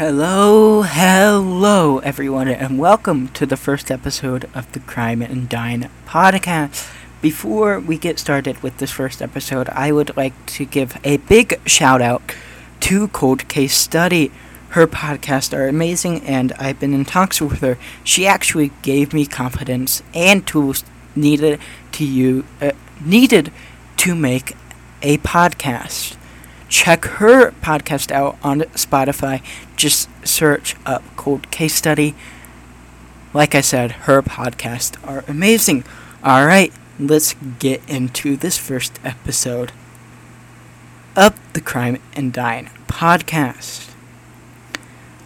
Hello, hello, everyone, and welcome to the first episode of the Crime and Dine podcast. Before we get started with this first episode, I would like to give a big shout out to Cold Case Study. Her podcasts are amazing, and I've been in talks with her. She actually gave me confidence and tools needed to you uh, needed to make a podcast check her podcast out on Spotify. Just search up Cold Case Study. Like I said, her podcasts are amazing. All right, let's get into this first episode of the Crime and Dine podcast.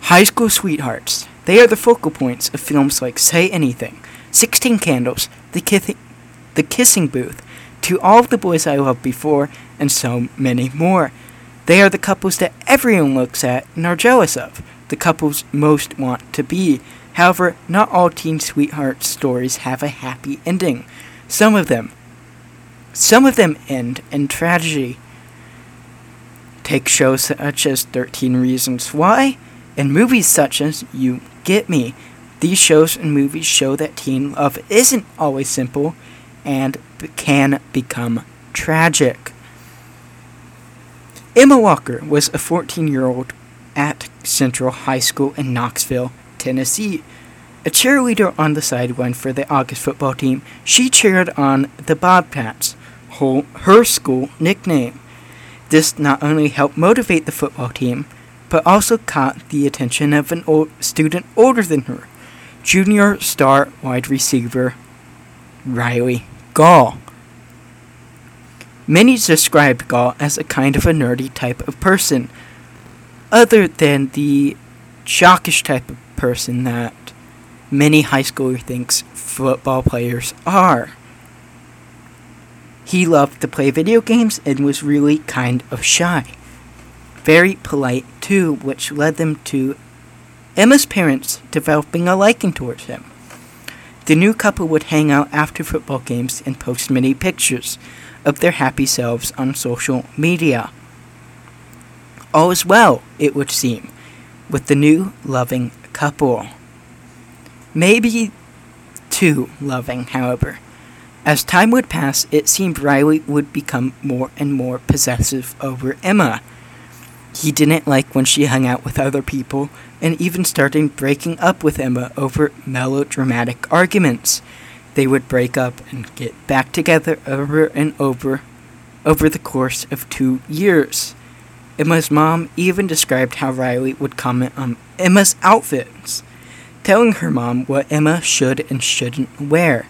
High school sweethearts. They are the focal points of films like Say Anything, 16 Candles, The, Kith- the Kissing Booth, To All the Boys I Loved Before, and so many more. They are the couples that everyone looks at and are jealous of, the couples most want to be. However, not all teen sweetheart stories have a happy ending. Some of them, some of them end in tragedy. Take shows such as 13 Reasons Why, and movies such as You Get Me. These shows and movies show that teen love isn't always simple and can become tragic. Emma Walker was a 14 year old at Central High School in Knoxville, Tennessee. A cheerleader on the sideline for the August football team, she cheered on the Bobcats, her school nickname. This not only helped motivate the football team, but also caught the attention of an old student older than her, junior star wide receiver Riley Gaul. Many described Gaul as a kind of a nerdy type of person, other than the jockish type of person that many high schooler thinks football players are. He loved to play video games and was really kind of shy. Very polite, too, which led them to Emma's parents developing a liking towards him. The new couple would hang out after football games and post many pictures of their happy selves on social media. All is well, it would seem, with the new loving couple. Maybe too loving, however. As time would pass, it seemed Riley would become more and more possessive over Emma. He didn't like when she hung out with other people, and even started breaking up with Emma over melodramatic arguments they would break up and get back together over and over over the course of two years. Emma's mom even described how Riley would comment on Emma's outfits, telling her mom what Emma should and shouldn't wear.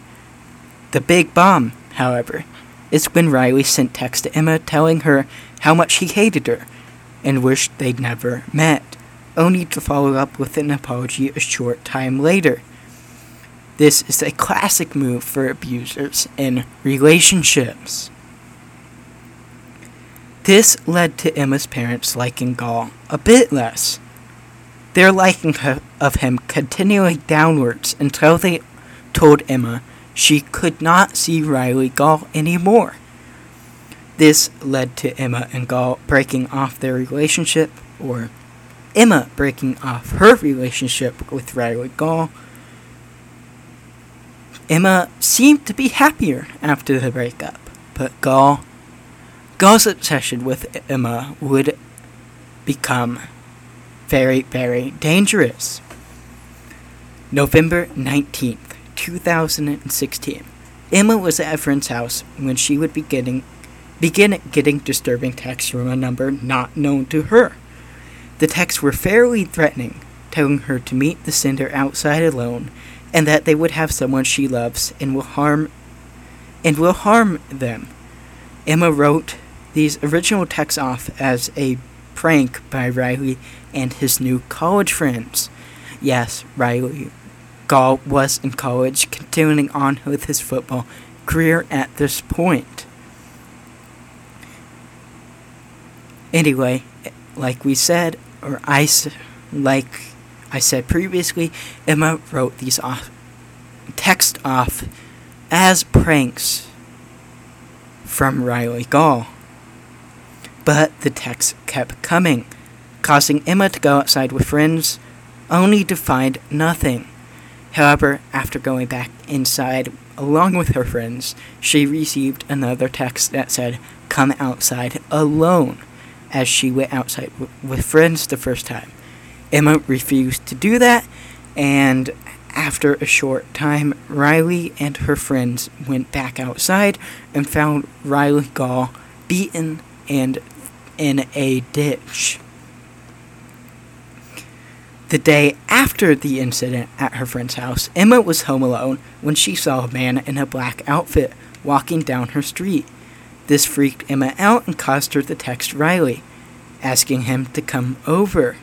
The big bomb, however, is when Riley sent text to Emma telling her how much he hated her and wished they'd never met, only to follow up with an apology a short time later. This is a classic move for abusers in relationships. This led to Emma's parents liking Gaul a bit less. Their liking of him continuing downwards until they told Emma she could not see Riley Gaul anymore. This led to Emma and Gaul breaking off their relationship, or Emma breaking off her relationship with Riley Gaul. Emma seemed to be happier after the breakup, but Gaul, Gaul's obsession with Emma would become very, very dangerous. November 19th, 2016. Emma was at a friend's house when she would be getting, begin getting disturbing texts from a number not known to her. The texts were fairly threatening, telling her to meet the sender outside alone and that they would have someone she loves and will harm and will harm them. Emma wrote these original texts off as a prank by Riley and his new college friends. Yes, Riley Gaul was in college, continuing on with his football career at this point. Anyway, like we said, or I like I said previously, Emma wrote these off, text off as pranks from Riley Gaul. But the texts kept coming. causing Emma to go outside with friends, only to find nothing. However, after going back inside along with her friends, she received another text that said, Come outside alone, as she went outside w- with friends the first time. Emma refused to do that, and after a short time, Riley and her friends went back outside and found Riley Gaul beaten and in a ditch. The day after the incident at her friend's house, Emma was home alone when she saw a man in a black outfit walking down her street. This freaked Emma out and caused her to text Riley, asking him to come over.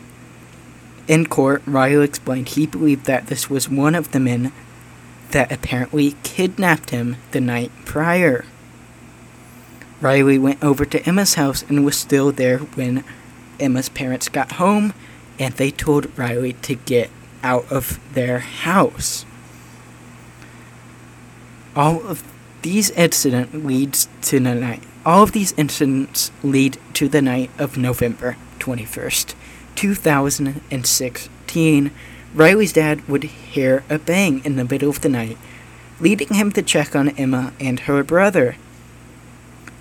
In court, Riley explained he believed that this was one of the men that apparently kidnapped him the night prior. Riley went over to Emma's house and was still there when Emma's parents got home and they told Riley to get out of their house. All of these incidents leads to the night. All of these incidents lead to the night of November 21st, 2016. Riley's dad would hear a bang in the middle of the night, leading him to check on Emma and her brother.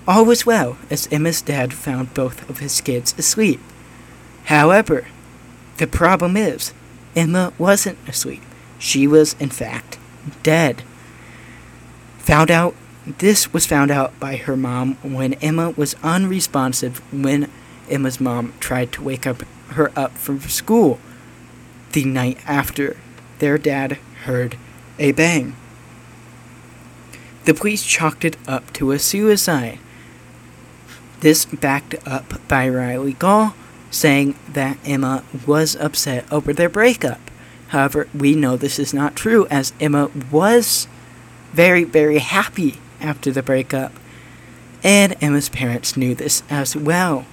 All was well, as Emma's dad found both of his kids asleep. However, the problem is, Emma wasn't asleep. She was, in fact, dead. Found out this was found out by her mom when Emma was unresponsive when Emma's mom tried to wake up her up from school the night after their dad heard a bang. The police chalked it up to a suicide. This backed up by Riley Gaul saying that Emma was upset over their breakup. However, we know this is not true, as Emma was very, very happy after the breakup, and Emma's parents knew this as well.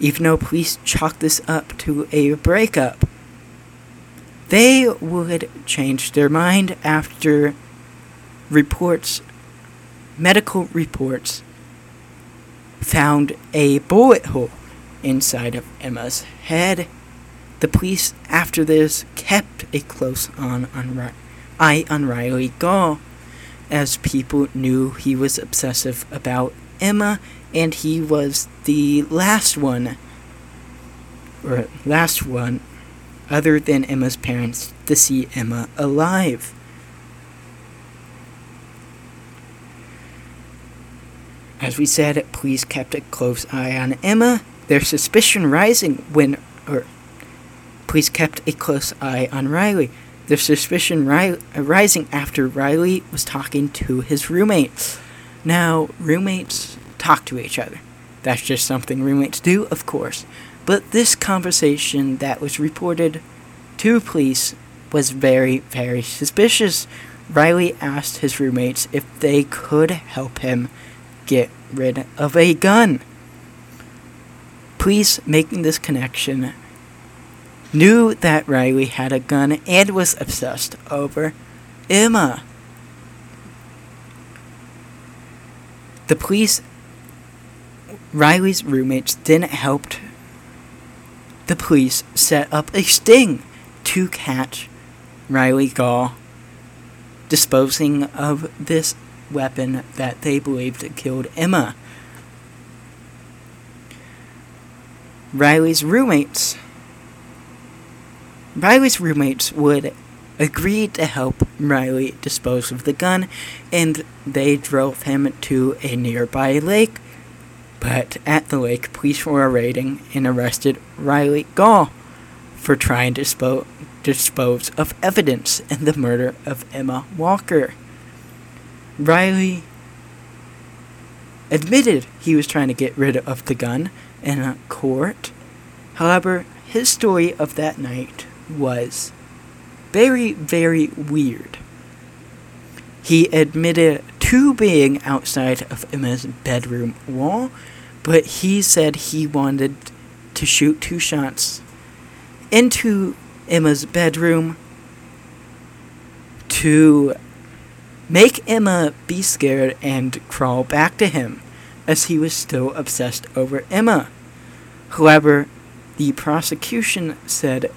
Even though police chalked this up to a breakup, they would change their mind after reports, medical reports, found a bullet hole inside of Emma's head. The police, after this, kept a close on, on on Riley Gaul, as people knew he was obsessive about Emma, and he was the last one, or last one, other than Emma's parents, to see Emma alive. As we said, police kept a close eye on Emma, their suspicion rising when, or police kept a close eye on Riley. Their suspicion ri- rising after Riley was talking to his roommates. Now, roommates talk to each other. That's just something roommates do, of course. But this conversation that was reported to police was very, very suspicious. Riley asked his roommates if they could help him get rid of a gun. Police making this connection knew that Riley had a gun and was obsessed over Emma. The police, Riley's roommates, then helped the police set up a sting to catch Riley Gaul disposing of this weapon that they believed killed Emma. Riley's roommates Riley's roommates would agree to help Riley dispose of the gun, and they drove him to a nearby lake. But at the lake, police were raiding and arrested Riley Gaul for trying to dispo- dispose of evidence in the murder of Emma Walker. Riley admitted he was trying to get rid of the gun in court. However, his story of that night was very, very weird. He admitted to being outside of Emma's bedroom wall, but he said he wanted to shoot two shots into Emma's bedroom to make Emma be scared and crawl back to him, as he was still obsessed over Emma. However, the prosecution said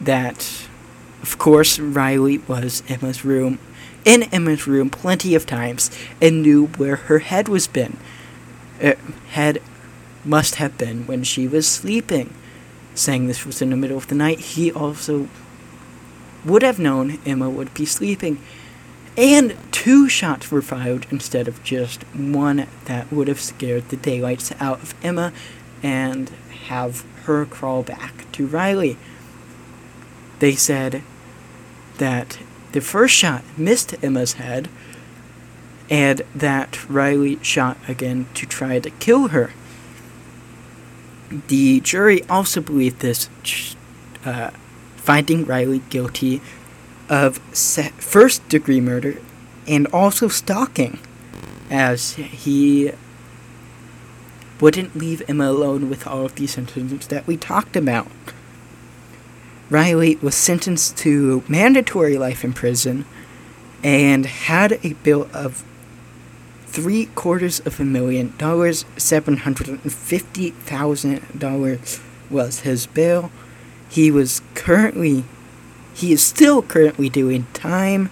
that, of course, Riley was Emma's room, in Emma's room plenty of times and knew where her head was been. Uh, head must have been when she was sleeping. Saying this was in the middle of the night, he also would have known Emma would be sleeping. And two shots were fired instead of just one that would have scared the daylights out of Emma and have her crawl back to Riley. They said that the first shot missed Emma's head and that Riley shot again to try to kill her. The jury also believed this, uh, finding Riley guilty of first degree murder and also stalking, as he wouldn't leave Emma alone with all of these sentences that we talked about. Riley was sentenced to mandatory life in prison and had a bill of three quarters of a million dollars, seven hundred and fifty thousand dollars was his bill. He was currently, he is still currently doing time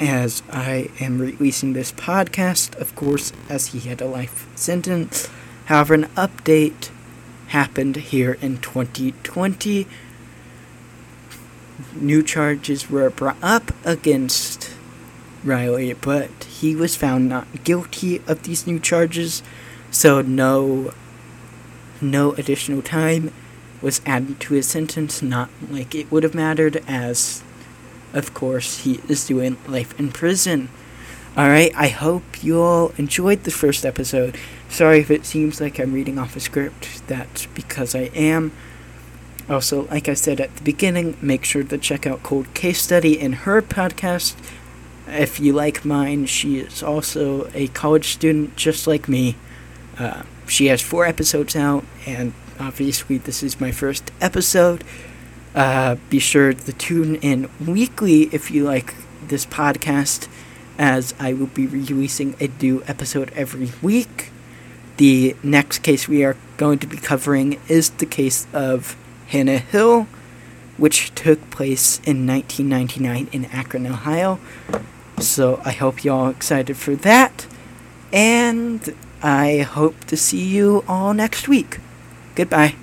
as I am releasing this podcast, of course, as he had a life sentence. However, an update happened here in 2020. New charges were brought up against Riley, but he was found not guilty of these new charges, so no no additional time was added to his sentence, not like it would have mattered as of course he is doing life in prison. Alright, I hope you all enjoyed the first episode. Sorry if it seems like I'm reading off a script, that's because I am. Also, like I said at the beginning, make sure to check out Cold Case Study in her podcast. If you like mine, she is also a college student just like me. Uh, she has four episodes out, and obviously, this is my first episode. Uh, be sure to tune in weekly if you like this podcast, as I will be releasing a new episode every week. The next case we are going to be covering is the case of Hannah Hill, which took place in 1999 in Akron, Ohio. So I hope y'all excited for that, and I hope to see you all next week. Goodbye.